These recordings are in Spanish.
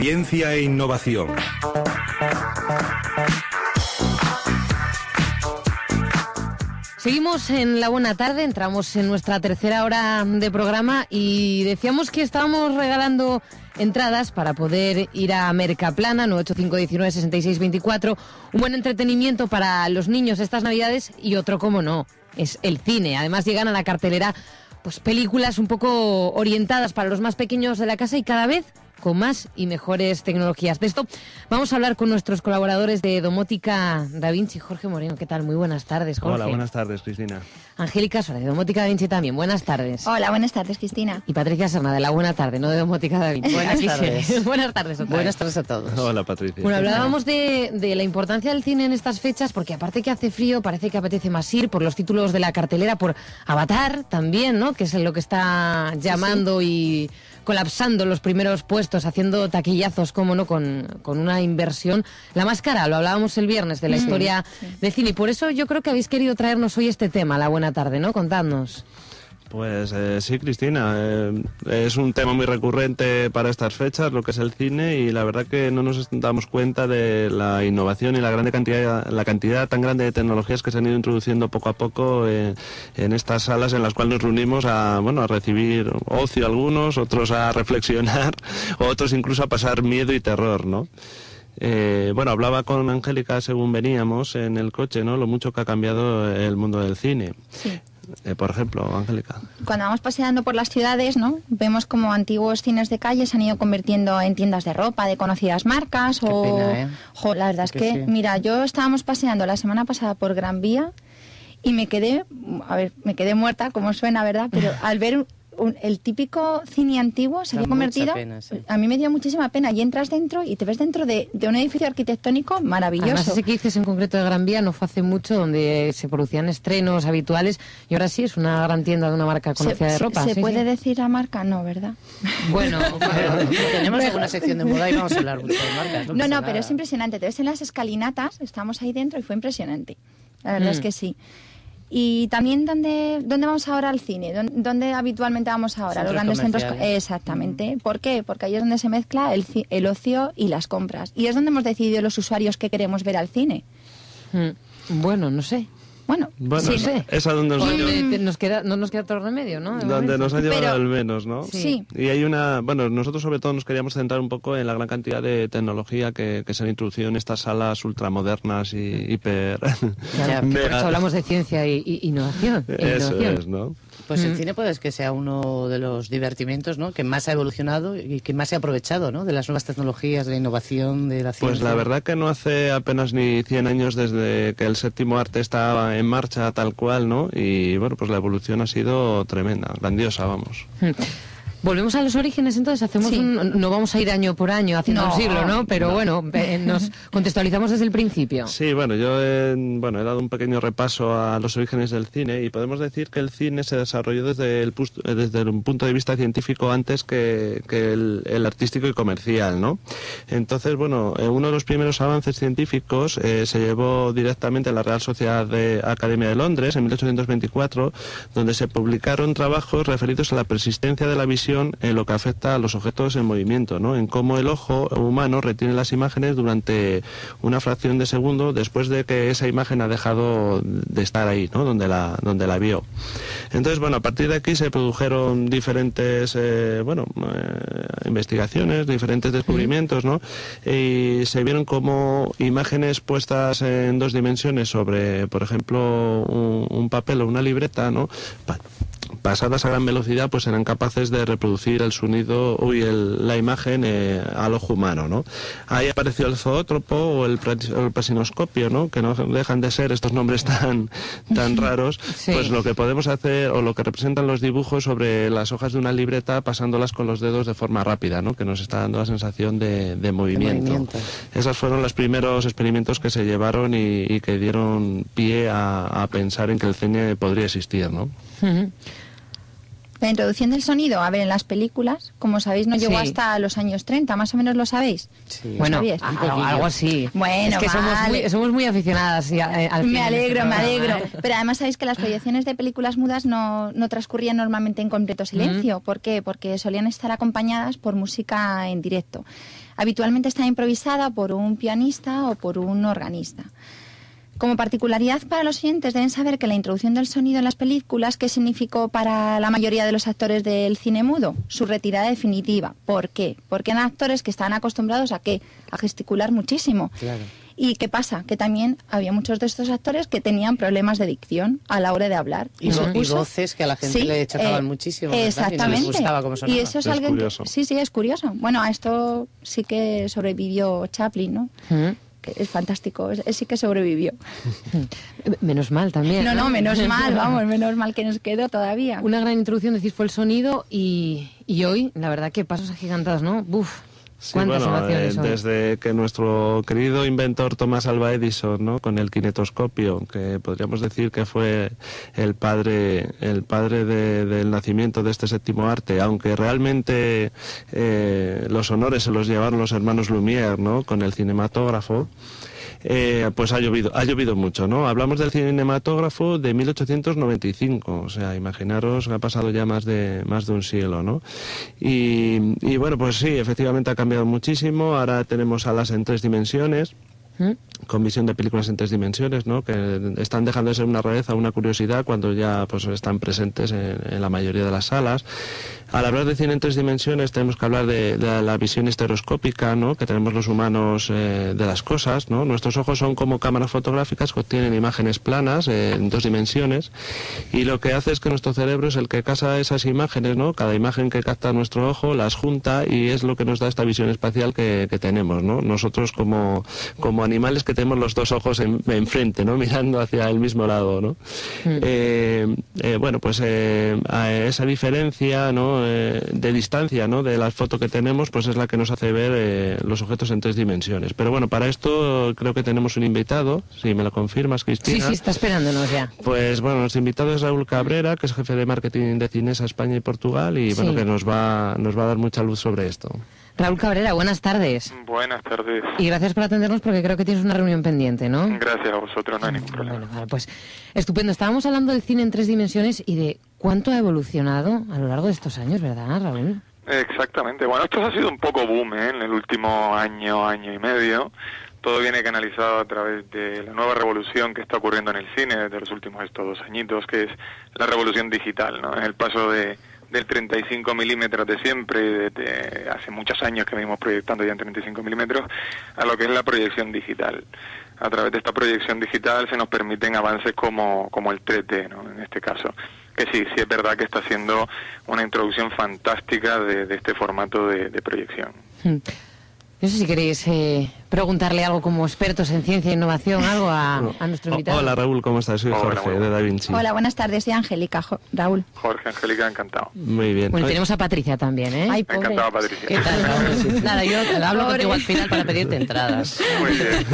Ciencia e innovación. Seguimos en la buena tarde, entramos en nuestra tercera hora de programa y decíamos que estábamos regalando entradas para poder ir a Mercaplana, 985196624, un buen entretenimiento para los niños estas Navidades y otro, como no, es el cine. Además llegan a la cartelera pues películas un poco orientadas para los más pequeños de la casa y cada vez con más y mejores tecnologías. De esto vamos a hablar con nuestros colaboradores de Domótica Da Vinci, Jorge Moreno. ¿Qué tal? Muy buenas tardes, Jorge. Hola, buenas tardes, Cristina. Angélica Sola, de Domótica Da Vinci también. Buenas tardes. Hola, buenas tardes, Cristina. Y Patricia Serna, de la Buena Tarde, no de Domótica Da Vinci. Buenas tardes. buenas tardes. Otra buenas tardes a todos. Hola, Patricia. Bueno, hablábamos de, de la importancia del cine en estas fechas, porque aparte que hace frío, parece que apetece más ir por los títulos de la cartelera, por Avatar también, ¿no? Que es lo que está llamando y colapsando los primeros puestos, haciendo taquillazos, como no, con, con, una inversión. La más cara, lo hablábamos el viernes, de la historia de cine. Y por eso yo creo que habéis querido traernos hoy este tema, la buena tarde, ¿no? Contadnos. Pues eh, sí, Cristina, eh, es un tema muy recurrente para estas fechas, lo que es el cine, y la verdad que no nos damos cuenta de la innovación y la grande cantidad, la cantidad tan grande de tecnologías que se han ido introduciendo poco a poco eh, en estas salas en las cuales nos reunimos a, bueno, a recibir ocio algunos, otros a reflexionar, otros incluso a pasar miedo y terror, ¿no? Eh, bueno, hablaba con Angélica según veníamos en el coche, ¿no? Lo mucho que ha cambiado el mundo del cine. Sí. Eh, por ejemplo, Angélica. Cuando vamos paseando por las ciudades, ¿no? Vemos como antiguos cines de calle se han ido convirtiendo en tiendas de ropa de conocidas marcas Qué o pena, ¿eh? Jo, la verdad es Que que, sí. mira, yo estábamos paseando la semana pasada por Gran Vía y me quedé, a ver, me quedé muerta, como suena, ¿verdad? Pero al ver un- el típico cine antiguo se Da había convertido, pena, sí. a mí me dio muchísima pena y entras dentro y te ves dentro de, de un edificio arquitectónico maravilloso. Además, ese que dices en concreto de Gran Vía no fue hace mucho, donde se producían estrenos habituales, y ahora sí es una gran tienda de una marca se, conocida de se- ropa. se sí, puede sí. decir la marca? No, ¿verdad? Bueno, Tenemos alguna sección de moda y vamos a hablar mucho de marcas. No, no, nada. pero es impresionante. Te ves en las escalinatas, estamos ahí dentro y fue impresionante. La verdad Mm. es que sí. Y también, ¿dónde, ¿dónde vamos ahora al cine? ¿Dónde, dónde habitualmente vamos ahora? Centros Los grandes centros. Exactamente. ¿Por qué? Porque ahí es donde se mezcla el, el ocio y las compras. Y es donde hemos decidido los usuarios que queremos ver al cine. Mm, bueno, no sé. Bueno, Bueno, sí. sé. es a donde nos queda, no nos queda otro remedio, ¿no? De donde momento. nos ha llevado Pero- al menos, ¿no? Sí. Y hay una, bueno, nosotros sobre todo nos queríamos centrar un poco en la gran cantidad de tecnología que, que se han introducido en estas salas ultramodernas y hiper... Claro, que por mega- eso hablamos de ciencia y, y innovación. e Eso innovación. es, ¿no? Pues el Mm. cine puede que sea uno de los divertimientos ¿no? que más ha evolucionado y que más se ha aprovechado ¿no? de las nuevas tecnologías, de la innovación, de la ciencia. Pues la verdad que no hace apenas ni 100 años desde que el séptimo arte estaba en marcha tal cual, ¿no? Y bueno, pues la evolución ha sido tremenda, grandiosa, vamos. Volvemos a los orígenes, entonces hacemos Sí. un, no vamos a ir año por año haciendo No, un siglo, ¿no? Pero no. bueno, eh, nos contextualizamos desde el principio. Sí, bueno, yo he, bueno, he dado un pequeño repaso a los orígenes del cine y podemos decir que el cine se desarrolló desde el, eh, desde un punto de vista científico antes que, que el, el artístico y comercial, ¿no? Entonces, bueno, eh, uno de los primeros avances científicos eh, se llevó directamente a la Real Sociedad de Academia de Londres en 1824, donde se publicaron trabajos referidos a la persistencia de la visión en lo que afecta a los objetos en movimiento, ¿no? En cómo el ojo humano retiene las imágenes durante una fracción de segundo después de que esa imagen ha dejado de estar ahí, ¿no? Donde la, donde la vio. Entonces, bueno, a partir de aquí se produjeron diferentes, eh, bueno, eh, investigaciones, diferentes descubrimientos, ¿no? Y se vieron como imágenes puestas en dos dimensiones sobre, por ejemplo, un, un papel o una libreta, ¿no? Pa- pasadas a gran velocidad pues eran capaces de reproducir el sonido y el- la imagen eh, al ojo humano ¿no? ahí apareció el zoótropo o el, el ¿no? que no dejan de ser estos nombres tan tan raros Sí. pues lo que podemos hacer o lo que representan los dibujos sobre las hojas de una libreta pasándolas con los dedos de forma rápida ¿no? que nos está dando la sensación de, de movimiento. movimiento. esos fueron los primeros experimentos que se llevaron y, y que dieron pie a, a pensar en que el cine podría existir ¿no? La introducción del sonido, a ver, en las películas, como sabéis, no llegó Sí. hasta los años 30, más o menos lo sabéis. Sí. Bueno, sabías? algo, así. Bueno, es que somos, muy, somos muy aficionadas eh, al Me este alegro, me alegro. Pero además sabéis que las proyecciones de películas mudas no, no transcurrían normalmente en completo silencio. ¿Por qué? Porque solían estar acompañadas por música en directo. Habitualmente está improvisada por un pianista o por un organista. Como particularidad para los oyentes deben saber que la introducción del sonido en las películas, ¿qué significó para la mayoría de los actores del cine mudo? Su retirada definitiva. ¿Por qué? Porque eran actores que estaban acostumbrados a qué? A gesticular muchísimo. Claro. ¿Y qué pasa? Que también había muchos de estos actores que tenían problemas de dicción a la hora de hablar. Y, vo- y supuso- voces que a la gente Sí, le chocaban eh, muchísimo. ¿verdad? Y no les Exactamente. gustaba cómo y eso es, Es algo que- curioso. sí, sí, es curioso. Bueno, a esto sí que sobrevivió Chaplin, ¿no? Mm. Que es fantástico, él sí que sobrevivió. Menos mal también. No, no, menos mal, vamos, menos mal que nos quedó todavía. Una gran introducción, decís, fue el sonido y, y hoy, la verdad que pasos agigantados, ¿no? Buf, Sí, cuántas bueno, eh, desde que nuestro querido inventor Thomas Alva Edison, ¿no? con el kinetoscopio, que podríamos decir que fue el padre, el padre de- del nacimiento de este séptimo arte, aunque realmente eh, los honores se los llevaron los hermanos Lumière, ¿no? con el cinematógrafo. Eh, pues ha llovido, ha llovido mucho, ¿no? Hablamos del cinematógrafo de 1895, o sea, imaginaros ha pasado ya más de más de un siglo, ¿no? Y, y bueno, pues sí, efectivamente ha cambiado muchísimo. Ahora tenemos salas en tres dimensiones ¿Mm? Con visión de películas en tres dimensiones, ¿no? que están dejando de ser una rareza, una curiosidad cuando ya pues están presentes en, en la mayoría de las salas. Al hablar de cine en tres dimensiones tenemos que hablar de, la visión estereoscópica, ¿no? que tenemos los humanos eh, de las cosas. ¿no? Nuestros ojos son como cámaras fotográficas que obtienen imágenes planas eh, en dos dimensiones y lo que hace es que nuestro cerebro es el que casa esas imágenes, ¿no? cada imagen que capta nuestro ojo las junta y es lo que nos da esta visión espacial que, tenemos. ¿no? Nosotros como, como animales tenemos los dos ojos en- enfrente, ¿no? mirando hacia el mismo lado. ¿no? Eh, eh, bueno, pues eh, a esa diferencia ¿no? Eh, de distancia ¿no? de la foto que tenemos, pues es la que nos hace ver eh, los objetos en tres dimensiones. Pero bueno, para esto creo que tenemos un invitado, si me lo confirmas, Sí, Cristina. sí, está esperándonos ya. Pues bueno, nuestro invitado es Raúl Cabrera, que es jefe de marketing de Cinesa España y Portugal, y bueno, Sí. que nos va, nos va a dar mucha luz sobre esto. Raúl Cabrera, buenas tardes. Buenas tardes. Y gracias por atendernos porque creo que tienes una reunión pendiente, ¿no? Gracias a vosotros, no hay ningún problema. Bueno, vale, pues estupendo. Estábamos hablando del cine en tres dimensiones y de cuánto ha evolucionado a lo largo de estos años, ¿verdad, Raúl? Exactamente. Bueno, esto ha sido un poco boom ¿eh? en el último año, año y medio. Todo viene canalizado a través de la nueva revolución que está ocurriendo en el cine desde los últimos estos dos añitos, que es la revolución digital, ¿no? El paso de del 35 milímetros de siempre, desde hace muchos años que venimos proyectando ya en 35 milímetros, a lo que es la proyección digital. A través de esta proyección digital se nos permiten avances como, como el 3D, ¿no? En este caso. Que sí, sí es verdad que está siendo una introducción fantástica de, de este formato de, de proyección. Hmm. No sé si queréis eh, preguntarle algo como expertos en ciencia e innovación, algo a, a nuestro invitado. Hola Raúl, ¿cómo estás? Soy Jorge muy de bien. Da Vinci. Hola, buenas tardes, soy Angélica, Jo- Raúl. Jorge, Angélica, encantado. Muy bien. Bueno, y Oye, tenemos a Patricia también, ¿eh? Ay, pobre. Encantado, Patricia. ¿Qué tal, Raúl? Nada, yo hablo Pobre. contigo al final para pedirte entradas. Muy bien.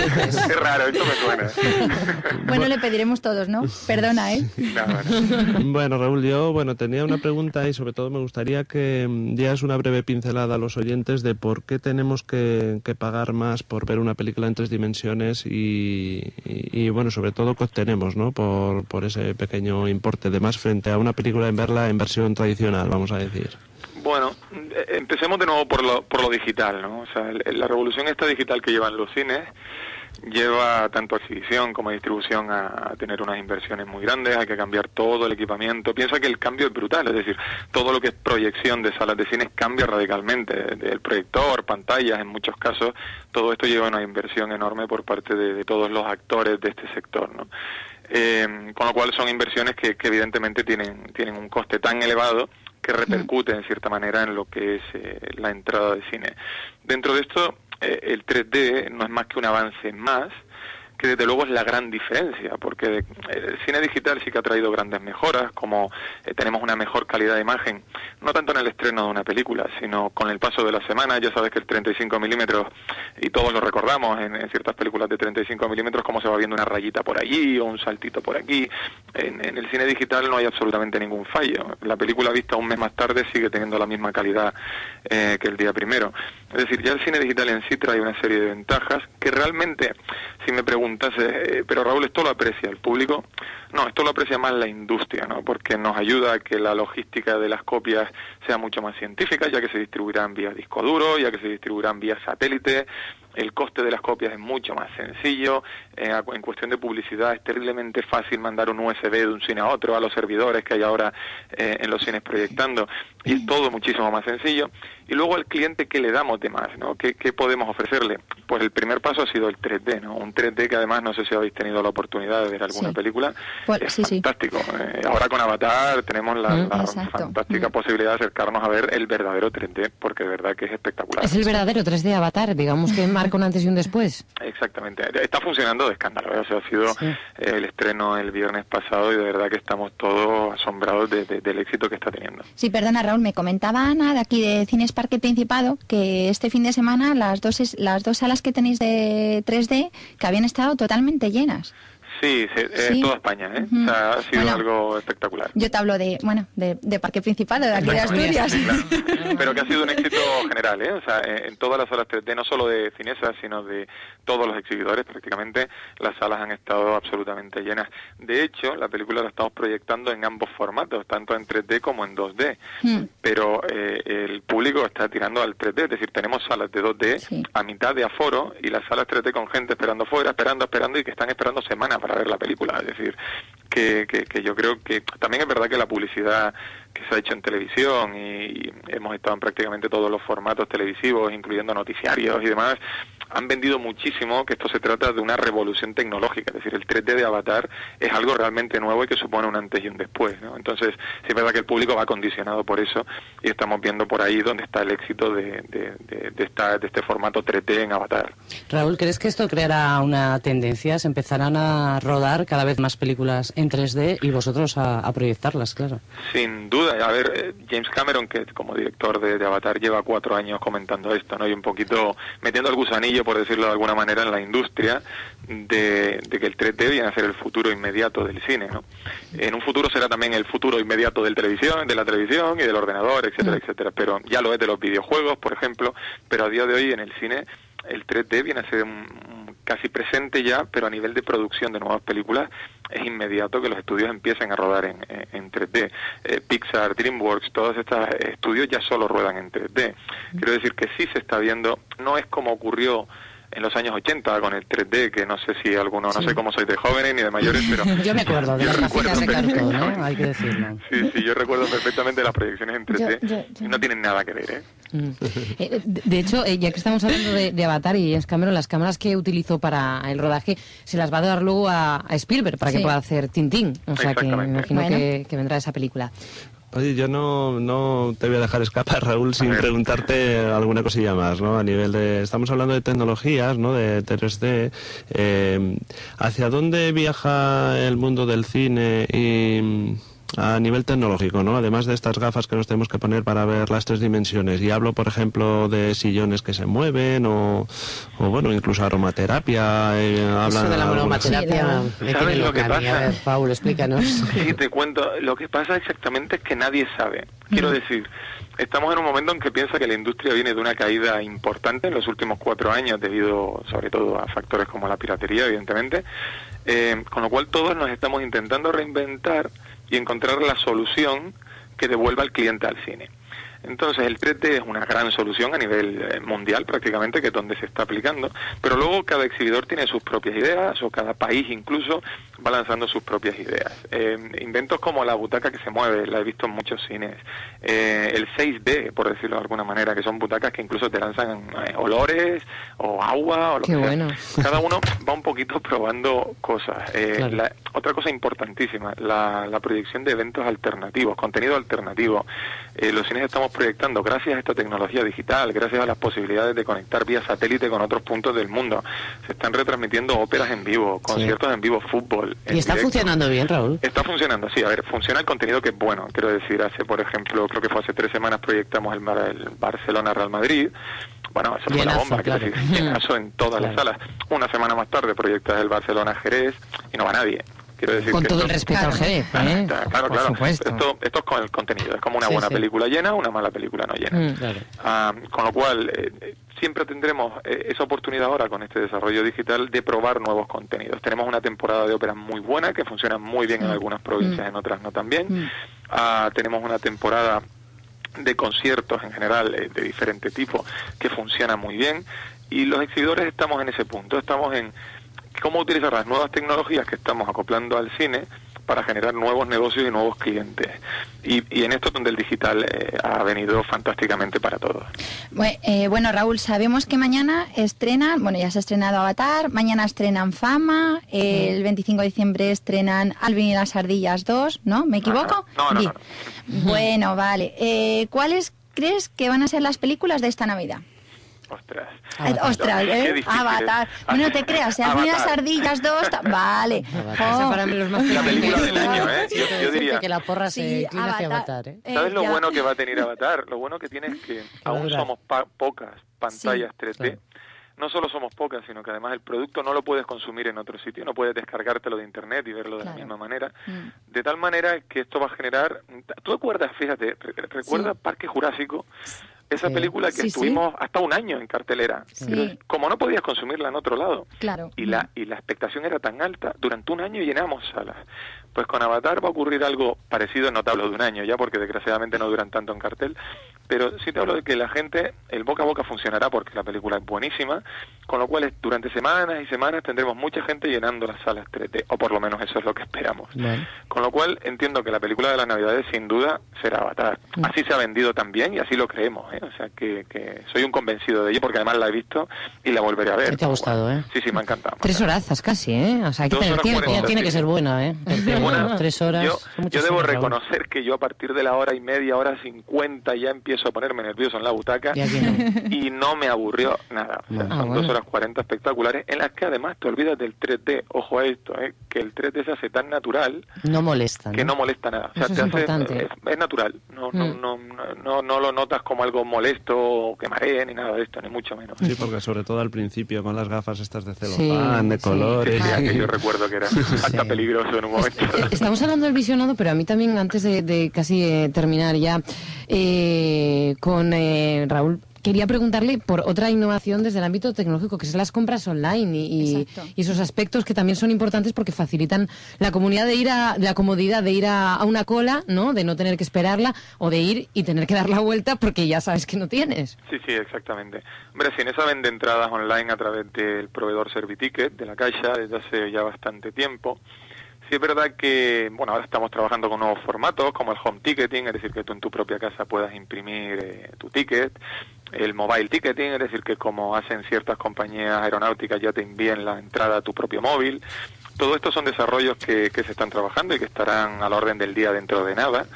Qué raro, esto me suena. Bueno, le pediremos todos, ¿no? Perdona, ¿eh? No, bueno. Bueno, Raúl, yo bueno tenía una pregunta y sobre todo me gustaría que mm, dieras una breve pincelada a los oyentes de por qué tenemos que, que pagar más por ver una película en tres dimensiones y, y- bueno, sobre todo qué obtenemos, ¿no? Por, por ese pequeño importe de más frente a una película en verla en versión tradicional, vamos a decir. Bueno, eh, empecemos de nuevo por lo, por lo digital, ¿no? O sea, la revolución esta digital que llevan los cines lleva tanto a exhibición como a distribución a, a tener unas inversiones muy grandes, hay que cambiar todo el equipamiento. Piensa que el cambio es brutal, es decir, todo lo que es proyección de salas de cine cambia radicalmente, del proyector, pantallas, en muchos casos, todo esto lleva una inversión enorme por parte de, de todos los actores de este sector, ¿no? Eh, con lo cual son inversiones que, que evidentemente tienen, tienen un coste tan elevado que repercute en cierta manera en lo que es eh, la entrada de cine. Dentro de esto, eh, el 3D no es más que un avance más, que desde luego es la gran diferencia, porque el cine digital sí que ha traído grandes mejoras, como eh, tenemos una mejor calidad de imagen, no tanto en el estreno de una película, sino con el paso de la semana, ya sabes que el 35 milímetros, y todos lo recordamos en, ciertas películas de 35 milímetros, cómo se va viendo una rayita por allí o un saltito por aquí. En, el cine digital no hay absolutamente ningún fallo. La película vista un mes más tarde sigue teniendo la misma calidad eh, que el día primero. Es decir, ya el cine digital en sí trae una serie de ventajas que realmente, si me preguntas, eh, pero Raúl, ¿esto lo aprecia el público? No, esto lo aprecia más la industria, ¿no? Porque nos ayuda a que la logística de las copias sea mucho más científica, ya que se distribuirán vía disco duro, ya que se distribuirán vía satélite, el coste de las copias es mucho más sencillo, eh, en cuestión de publicidad es terriblemente fácil mandar un USB de un cine a otro, a los servidores que hay ahora eh, en los cines proyectando, y es todo muchísimo más sencillo. Y luego al cliente, ¿qué le damos de más? ¿no? ¿Qué, podemos ofrecerle? Pues el primer paso ha sido el 3D, ¿no? Un 3D que además, no sé si habéis tenido la oportunidad de ver alguna película, pues, es fantástico. Eh, ahora con Avatar tenemos la, mm, fantástica mm. posibilidad de acercarnos a ver el verdadero 3D, porque de verdad que es espectacular. Es el verdadero 3D Avatar, digamos que marca un antes y un después. Exactamente. Está funcionando de escándalo. ¿eh? O sea, ha sido el estreno el viernes pasado y de verdad que estamos todos asombrados del éxito que está teniendo. Sí, perdona Raúl, me comentaba Ana de aquí de Cines Parque Principado que este fin de semana las dos, las dos salas que tenéis de 3D que habían estado totalmente llenas. Sí, sí, toda España, ¿eh? o sea, ha sido algo espectacular. Yo te hablo de, bueno, de, Parque Principal, de aquí de Asturias. Pero que ha sido un éxito general, ¿eh? O sea, en, todas las salas 3D, no solo de Cinesa, sino de todos los exhibidores, prácticamente, las salas han estado absolutamente llenas. De hecho, la película la estamos proyectando en ambos formatos, tanto en 3D como en 2D. Hmm. Pero eh, el público está tirando al 3D, es decir, tenemos salas de 2D a mitad de aforo y las salas 3D con gente esperando fuera, esperando, esperando y que están esperando semanas para ver la película. Es decir, que, que, yo creo que también es verdad que la publicidad que se ha hecho en televisión y, hemos estado en prácticamente todos los formatos televisivos, incluyendo noticiarios y demás, han vendido muchísimo que esto se trata de una revolución tecnológica, es decir, el 3D de Avatar es algo realmente nuevo y que supone un antes y un después, ¿no? Entonces, sí es verdad que el público va condicionado por eso y estamos viendo por ahí dónde está el éxito de, de, de, esta, de este formato 3D en Avatar. Raúl, ¿crees que esto creará una tendencia? ¿Se empezarán a rodar cada vez más películas en 3D y vosotros a, proyectarlas, claro? Sin duda. A ver, eh, James Cameron, que como director de, Avatar lleva cuatro años comentando esto, ¿no? Y un poquito metiendo el gusanillo, por decirlo de alguna manera, en la industria de, que el 3D viene a ser el futuro inmediato del cine, ¿no? En un futuro será también el futuro inmediato del televisión, de la televisión y del ordenador, etcétera, mm. etcétera. Pero ya lo es de los videojuegos, por ejemplo, pero a día de hoy en el cine el 3D viene a ser casi presente ya, pero a nivel de producción de nuevas películas es inmediato que los estudios empiecen a rodar en, en 3D. Eh, Pixar, DreamWorks, todos estos estudios ya solo ruedan en 3D. Quiero decir que sí se está viendo, no es como ocurrió en los años 80 con el 3D, que no sé si alguno, no sé cómo sois de jóvenes ni de mayores, pero... yo me acuerdo de las de cartón, ¿no? Hay que decirlo. Sí, sí, yo recuerdo perfectamente las proyecciones en 3D y no tienen nada que ver, ¿eh? Mm. eh de hecho, eh, ya que estamos hablando de, Avatar y James Cameron, las cámaras que utilizó para el rodaje se las va a dar luego a, Spielberg para que pueda hacer Tintín. O sea, que me imagino que, que vendrá esa película. Oye, yo no, no te voy a dejar escapar, Raúl, sin preguntarte alguna cosilla más, ¿no? A nivel de... Estamos hablando de tecnologías, ¿no? De 3D. Eh, ¿Hacia dónde viaja el mundo del cine y a nivel tecnológico, ¿no? Además de estas gafas que nos tenemos que poner para ver las tres dimensiones. Y hablo, por ejemplo, de sillones que se mueven o, o bueno, incluso aromaterapia. Eh, Eso de la aromaterapia ¿Sabes lo que pasa? A ver, Paul, explícanos. Sí, te cuento. Lo que pasa exactamente es que nadie sabe. Quiero decir, estamos en un momento en que piensa que la industria viene de una caída importante en los últimos cuatro años debido sobre todo a factores como la piratería, evidentemente. Eh, con lo cual todos nos estamos intentando reinventar y encontrar la solución que devuelva al cliente al cine. Entonces el 3D es una gran solución a nivel eh, mundial prácticamente, que es donde se está aplicando, pero luego cada exhibidor tiene sus propias ideas o cada país incluso va lanzando sus propias ideas. Eh, inventos como la butaca que se mueve, la he visto en muchos cines, eh, el 6D, por decirlo de alguna manera, que son butacas que incluso te lanzan olores o agua o lo que bueno. Cada uno va un poquito probando cosas. otra cosa importantísima, la, la proyección de eventos alternativos, contenido alternativo. los cines estamos proyectando gracias a esta tecnología digital, gracias a las posibilidades de conectar vía satélite con otros puntos del mundo. Se están retransmitiendo óperas en vivo, conciertos en vivo, fútbol. y está funcionando bien, Raúl. Está funcionando, sí. A ver, funciona el contenido que es bueno. Quiero decir, hace, por ejemplo, creo que fue hace tres semanas proyectamos el, el Barcelona-Real Madrid. Bueno, eso fue una bomba, claro. decir, en todas las salas. Una semana más tarde proyectas el Barcelona-Jerez y no va nadie. Quiero decir con todo el respeto al Jerez, ¿eh? Claro, claro. Esto, esto es con el contenido. Es como una buena película llena, una mala película no llena. Mm. Ah, con lo cual, eh, siempre tendremos eh, esa oportunidad ahora con este desarrollo digital de probar nuevos contenidos. Tenemos una temporada de ópera muy buena que funciona muy bien en algunas provincias, mm. en otras no tan bien. Mm. Ah, tenemos una temporada de conciertos en general eh, de diferente tipo que funciona muy bien y los exhibidores estamos en ese punto, estamos en cómo utilizar las nuevas tecnologías que estamos acoplando al cine para generar nuevos negocios y nuevos clientes. Y, en esto es donde el digital eh, ha venido fantásticamente para todos. Eh, bueno, Raúl, sabemos que mañana estrenan, bueno, ya se ha estrenado Avatar, mañana estrenan Fama, el 25 de diciembre estrenan Alvin y las Ardillas 2, ¿no? ¿Me equivoco? No, no, no, Bueno, vale. Eh, ¿Cuáles crees que van a ser las películas de esta Navidad? Ostras. Ostras, ¿eh? Avatar. No te creas, sean unas ardillas dos. Vale. Oh. para los más la película del año, ¿eh? Yo, diría. Que la porra se inclina hacia Avatar, ¿eh? ¿Sabes lo bueno que va a tener Avatar? Lo bueno que tiene es que aún somos pocas pantallas 3D. No solo somos pocas, sino que además el producto no lo puedes consumir en otro sitio, no puedes descargártelo de internet y verlo de la misma manera. Mm. De tal manera que esto va a generar. ¿Tú recuerdas, fíjate, recuerdas Parque Jurásico? Esa película que estuvimos hasta un año en cartelera. como no podías consumirla en otro lado. Claro. Y la, y la expectación era tan alta, durante un año llenamos salas. Pues con Avatar va a ocurrir algo parecido, no te hablo de un año ya, porque desgraciadamente no duran tanto en cartel, pero sí te hablo de que la gente, el boca a boca funcionará porque la película es buenísima, con lo cual durante semanas y semanas tendremos mucha gente llenando las salas 3D, o por lo menos eso es lo que esperamos. Con lo cual entiendo que la película de las Navidades sin duda será Avatar. Mm. Así se ha vendido también y así lo creemos, ¿eh? o sea que, soy un convencido de ello porque además la he visto y la volveré a ver. Te ha gustado, ¿eh? Sí, sí, me ha encantado. Tres horazas casi, ¿eh? O sea, hay que tener tiempo. tiene que ser buena, ¿eh? tres horas. Yo, debo reconocer que yo a partir de la hora y media, hora cincuenta, ya empiezo a ponerme nervioso en la butaca y no me aburrió nada. son ah, dos horas cuarenta espectaculares en las que además te olvidas del 3D. Ojo a esto, ¿eh? que el 3D se hace tan natural. No molesta. Que no molesta nada. es, es, natural. No, no, mm. no, no, no, lo notas como algo molesto o que maree ni nada de esto, ni mucho menos. Sí, porque sobre todo al principio con las gafas estas de celofán, de colores. que yo recuerdo que era hasta peligroso en un momento. Eh, estamos hablando del visionado, pero a mí también, antes de, casi eh, terminar ya eh, con eh, Raúl, quería preguntarle por otra innovación desde el ámbito tecnológico, que son las compras online y, esos aspectos que también son importantes porque facilitan la comunidad de ir a, la comodidad de ir a, una cola, ¿no? De no tener que esperarla o de ir y tener que dar la vuelta porque ya sabes que no tienes. Sí, sí, exactamente. Hombre, si en esa vende entradas online a través del proveedor Serviticket de la Caixa desde hace ya bastante tiempo. Sí es verdad que, bueno, ahora estamos trabajando con nuevos formatos como el home ticketing, es decir, que tú en tu propia casa puedas imprimir eh, tu ticket, el mobile ticketing, es decir, que como hacen ciertas compañías aeronáuticas ya te envíen la entrada a tu propio móvil. Todo esto son desarrollos que, que se están trabajando y que estarán a la orden del día dentro de nada.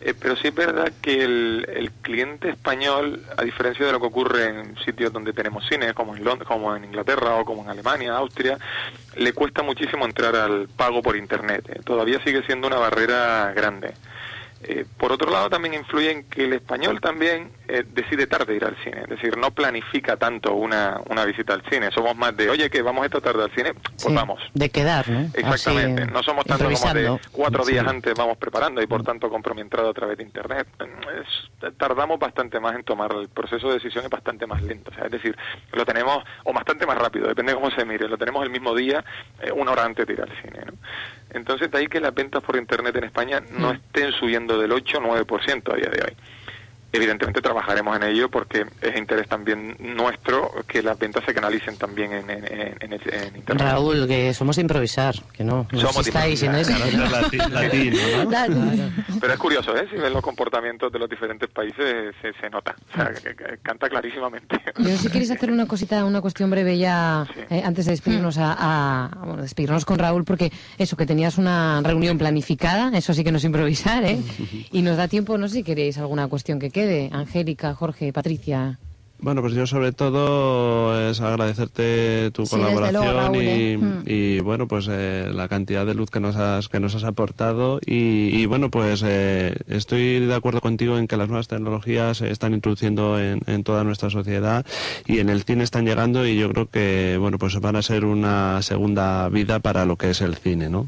Eh, pero sí es verdad que el, cliente español, a diferencia de lo que ocurre en sitios donde tenemos cine, como en, Londres, como en Inglaterra o como en Alemania, Austria, le cuesta muchísimo entrar al pago por Internet. Eh, todavía sigue siendo una barrera grande. Eh, por otro lado, también influye en que el español también eh, decide tarde ir al cine, es decir, no planifica tanto una, una visita al cine. Somos más de, oye, que vamos esta tarde al cine, pues vamos. De quedar, ¿no? Exactamente. no somos tanto como de cuatro días antes vamos preparando y por tanto compro mi entrada a través de internet. tardamos bastante más en tomar el proceso de decisión es bastante más lento. O sea, es decir, lo tenemos, o bastante más rápido, depende de cómo se mire, lo tenemos el mismo día, eh, una hora antes de ir al cine. ¿no? Entonces, de ahí que las ventas por internet en España no mm. estén subiendo del 8 o 9% a día de hoy evidentemente trabajaremos en ello porque es interés también nuestro que las ventas se canalicen también en, en, en, Internet. Raúl, que somos improvisar, que no, no somos estáis en eso. Pero es curioso, ¿eh? Si ven los comportamientos de los diferentes países, se, nota. O sea, canta clarísimamente. Yo si queréis hacer una cosita, una cuestión breve ya, eh, antes de despedirnos, a, bueno, despedirnos con Raúl, porque eso, que tenías una reunión planificada, eso sí que no es improvisar, ¿eh? Y nos da tiempo, no sé si queréis alguna cuestión que quede sucede, Angélica, Jorge, Patricia? Bueno, pues yo sobre todo es agradecerte tu Sí, colaboración luego, Raúl, y, ¿eh? Mm. y, bueno, pues eh, la cantidad de luz que nos has que nos has aportado y, y, bueno, pues eh, estoy de acuerdo contigo en que las nuevas tecnologías se están introduciendo en, en toda nuestra sociedad y en el cine están llegando y yo creo que bueno, pues van a ser una segunda vida para lo que es el cine, ¿no?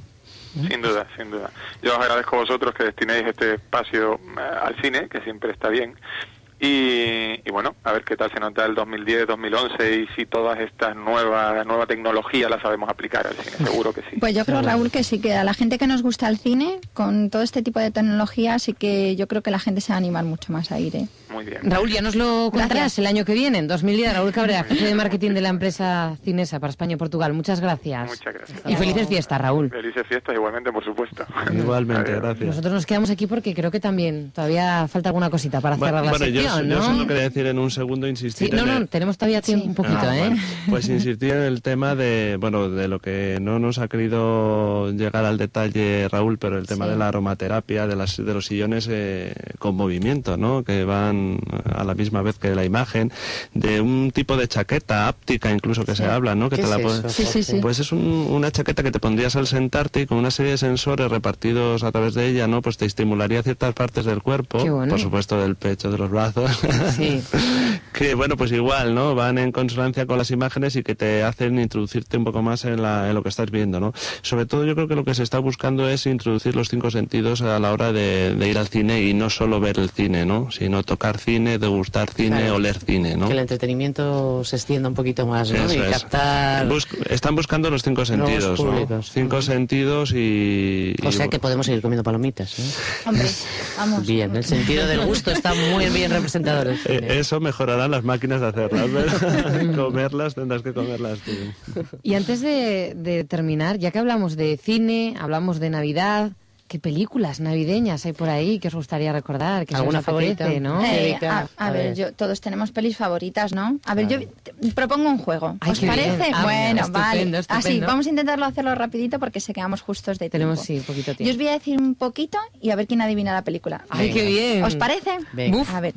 Sin duda, sin duda. Yo os agradezco a vosotros que destinéis este espacio eh, al cine, que siempre está bien. Y, y bueno, a ver qué tal se nota el 2010, 2011 y si todas estas nuevas nueva tecnología la sabemos aplicar al cine, seguro que sí. Pues yo creo, Raúl, que sí, que a la gente que nos gusta el cine, con todo este tipo de tecnología, sí que yo creo que la gente se va a animar mucho más a ir. ¿eh? Muy bien. Raúl, ya nos lo contarás Gracias. el año que viene, en 2010. Raúl Cabrera, jefe de marketing de la empresa Cinesa para España y Portugal. Muchas gracias. Muchas gracias. Y felices fiestas, Raúl. Felices fiestas igualmente, por supuesto. Igualmente, Adiós. gracias. Nosotros nos quedamos aquí porque creo que también todavía falta alguna cosita para cerrar la bueno, yo, sección, yo ¿no? solo quería decir en un segundo insistir Sí, no, en el- no, tenemos todavía tiempo, un poquito, Ah, ¿eh? vale. Pues insistir en el tema de, bueno, de lo que no nos ha querido llegar al detalle Raúl, pero el tema Sí. de la aromaterapia, de, las, de los sillones eh, con movimiento, ¿no? Que van a la misma vez que la imagen, de un tipo de chaqueta áptica incluso que se habla, ¿no? Que ¿Qué te es la eso, Sí, sí, sí. Pues es un- una chaqueta que te pondrías al sentarte y con una serie de sensores repartidos a través de ella, ¿no? Pues te estimularía ciertas partes del cuerpo, bueno. por supuesto del pecho, de los brazos. Sí. que bueno, pues igual, ¿no? Van en consonancia con las imágenes y que te hacen introducirte un poco más en, la, en lo que estás viendo, ¿no? Sobre todo yo creo que lo que se está buscando es introducir los cinco sentidos a la hora de, de ir al cine y no solo ver el cine, ¿no? Sino tocar cine, degustar cine, Claro. oler cine, ¿no? Que el entretenimiento se extienda un poquito más, ¿no? Eso y es. captar... Bus- están buscando los cinco sentidos, ¿no? Cinco sentidos y... O y- sea que podemos seguir comiendo palomitas, ¿eh? Hombre, vamos. Bien, el sentido del gusto está muy bien representado en el Eh, cine. Eso mejorarán las máquinas de hacerlas, pero comerlas tendrás que comerlas tú. Y antes de, de terminar, ya que hablamos de cine, hablamos de Navidad, ¿qué películas navideñas hay por ahí que os gustaría recordar? Que se os ¿Alguna apetece, favorita? ¿no? Eh, a, a a ver, ver. yo, todos tenemos pelis favoritas, ¿no? A ver, yo te- propongo un juego. Ay, ¿Os parece? Ah, bueno, estupendo, vale. Así, estupendo. vamos a intentarlo hacerlo rapidito porque se quedamos justos de Tenemos, tiempo. sí, poquito Yo tiempo. os voy a decir un poquito y a ver quién adivina la película. ¡Ay, qué bien! ¿Os parece? Venga. A ver,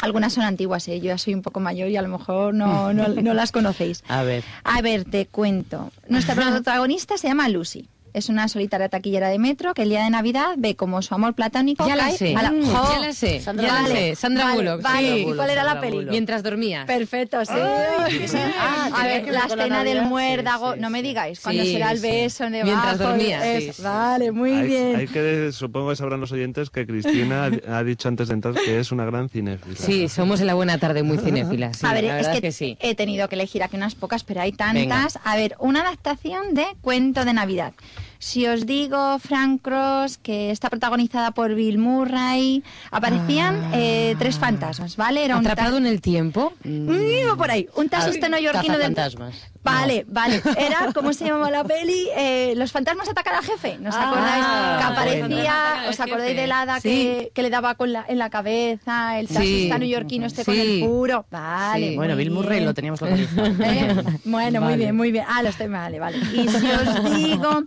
algunas son antiguas, ¿eh? yo ya soy un poco mayor y a lo mejor no, no, no las conocéis. A ver. A ver, te cuento. Nuestra protagonista se llama Lucy. Es una solitaria taquillera de metro que el día de Navidad ve como su amor platónico Ya la cae sé, a la- ¡Jo! ya la sé, Sandra ya la Bullock. sé, Sandra Vale, Bullock, vale. sí. ¿Y cuál era la peli? Bullock. Mientras dormías. Perfecto, sí. Ah, a ver, la escena del muérdago, Sí, sí, no me sí. digáis, cuando Sí, será el sí. beso debajo. Mientras dormías, sí. Vale, muy hay, bien. hay que, supongo que sabrán los oyentes que Cristina ha, dicho antes de entrar que es una gran cinéfila. Sí, somos en la buena tarde muy cinéfilas. Sí, a ver, la es verdad que, que sí. he tenido que elegir aquí unas pocas, pero hay tantas. Venga. A ver, una adaptación de Cuento de Navidad. Si os digo Frank Cross, que está protagonizada por Bill Murray, aparecían eh, tres fantasmas, ¿vale? Era un ¿Atrapado en el tiempo? Mm, por ahí, un taxista neoyorquino de... Cazafantasmas. Vale, vale. Era, ¿cómo se llamaba la peli? Eh, los fantasmas atacan al jefe. ¿Nos Ah, acordáis? Que aparecía, ¿os acordáis del hada Sí. que, que le daba con la, en la cabeza? El Sí. taxista neoyorquino este con Sí. el puro. Vale. Sí. Bueno, Bill Murray lo teníamos localizado. ¿Eh? Bueno, muy bien, muy bien. Ah, lo estoy, vale, vale. Y si os digo,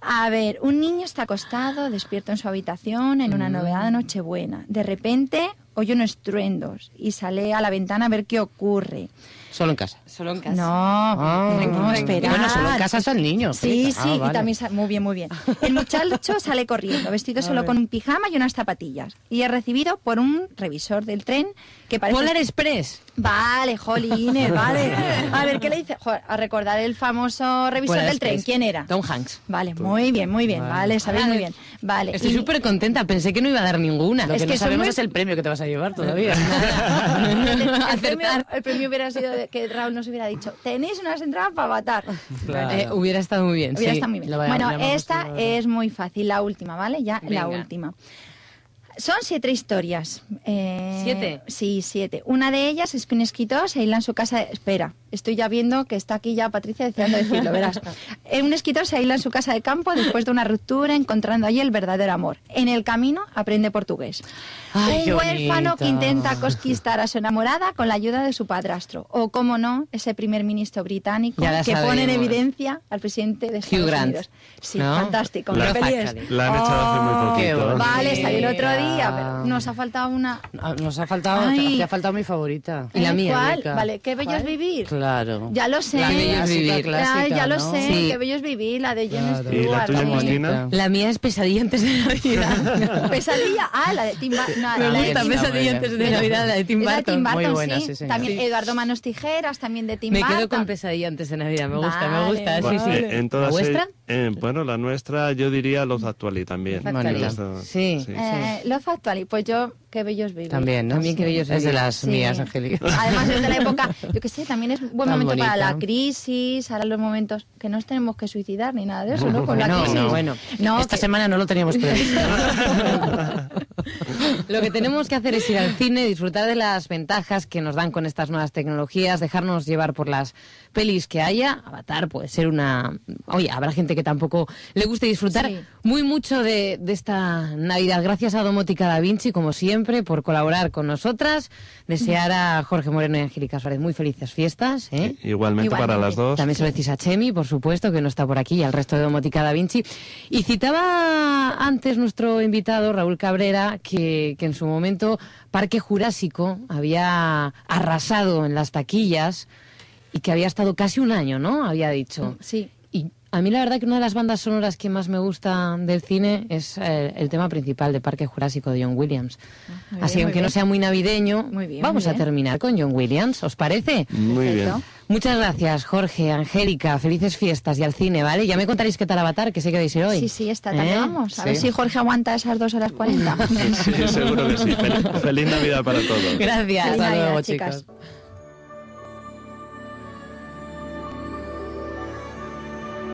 a ver, un niño está acostado, despierto en su habitación en una novedad Nochebuena. De repente oye unos estruendos y sale a la ventana a ver qué ocurre. Solo en casa. Solo en casa. No, Ah. no, esperad. Bueno, solo en casa está el niño. Sí, Ah, sí, y vale. también muy bien, muy bien. El muchacho sale corriendo, vestido solo con un pijama y unas zapatillas. Y es recibido por un revisor del tren que parece... Polar Express. Vale, jolines, vale. A ver, ¿qué le dice? Joder, a recordar el famoso revisor Polar del tren. ¿Quién era? Tom Hanks. Vale, muy bien, muy bien, vale, sabéis muy bien. Vale. Estoy y- súper contenta, pensé que no iba a dar ninguna. Lo Es que, que no son sabemos muy- es el premio que te vas a llevar todavía. el, premio, el premio hubiera sido de que Raúl nos hubiera dicho, tenéis unas entradas para Avatar. Claro. Eh, hubiera estado muy bien. Hubiera sí. estado muy bien. Bueno, esta es muy fácil, la última, ¿vale? Ya, la última. Son siete historias. Eh, ¿Siete? Sí, siete. Una de ellas es que un escritor se aísla en su casa. Espera, estoy ya viendo que está aquí ya Patricia deseando decirlo, verás. Eh, un escritor se aísla en su casa de campo después de una ruptura, encontrando allí el verdadero amor. En el camino aprende portugués. Ay, un huérfano bonito. que intenta conquistar a su enamorada con la ayuda de su padrastro. O, como no, ese primer ministro británico que pone en evidencia al presidente de Estados Grant, Unidos. Sí, ¿no? fantástico. La-. La han echado hace muy Oh, Qué poquito. Vale, salió el otro día, pero nos ha faltado una... Nos ha faltado, Ay. te ha faltado mi favorita. Y la ¿Eh? mía, ¿Cuál? Vale, qué bello es vivir. Claro. Ya lo sé. La es vivir. clásica, Ay, ya lo ¿no? sé, Sí. qué bello es vivir, la de James Claro. ¿Y la tuya. Cristina? La mía es pesadilla antes de Navidad. Pesadilla, ah, la de Tim Burton. No, Me la gusta Pesadilla antes de Navidad, la de Tim Es la de Burton. Tim Burton, Muy buena, sí. sí. También Sí. Eduardo Manos Tijeras, también de Tim Me Burton. quedo con pesadilla antes de Navidad. Me gusta, me Vale, gusta. Sí, Bueno, sí. en todas ¿La vuestra? Eh, bueno, la nuestra yo diría Love Actually también. Sí. Eh, Love Actually, pues yo, qué bello es vivir. También, ¿no? También qué bello es Es de las Sí. mías, Angélica. Además es de la época, yo qué sé, también es buen Tan momento para la crisis, ahora los momentos que no nos tenemos que suicidar ni nada de eso, ¿no? Con la No, crisis. no, bueno. No, Esta que- semana no lo teníamos previsto. Lo que tenemos que hacer es ir al cine, disfrutar de las ventajas que nos dan con estas nuevas tecnologías, dejarnos llevar por las pelis que haya. Avatar puede ser una... Oye, habrá gente que tampoco le guste disfrutar Sí. muy mucho de, de esta Navidad. Gracias a Domótica Da Vinci, como siempre, por colaborar con nosotras. Desear a Jorge Moreno y Angélica Suárez muy felices fiestas. ¿eh? Igualmente, para las dos. También se lo decís a Chemi, por supuesto, que no está por aquí, y al resto de Domótica Da Vinci. Y citaba antes nuestro invitado, Raúl Cabrera, que, que en su momento Parque Jurásico había arrasado en las taquillas y que había estado casi un año, ¿no? Había dicho. Sí. A mí la verdad que una de las bandas sonoras que más me gusta del cine es eh, el tema principal de Parque Jurásico de John Williams. muy Así, bien, aunque no sea muy navideño, Muy bien, vamos muy a bien. terminar con John Williams, ¿os parece? Muy bien. Muchas gracias, Jorge, Angélica, felices fiestas y al cine, ¿vale? Ya me contaréis qué tal Avatar, que sé que vais a ir hoy. Sí, sí, esta tarde ¿Eh? vamos. A Sí. ver si Jorge aguanta esas dos horas cuarenta. Sí, seguro que sí. Feliz, feliz Navidad para todos. Gracias. Feliz Hasta Navidad, luego, chicas. chicas.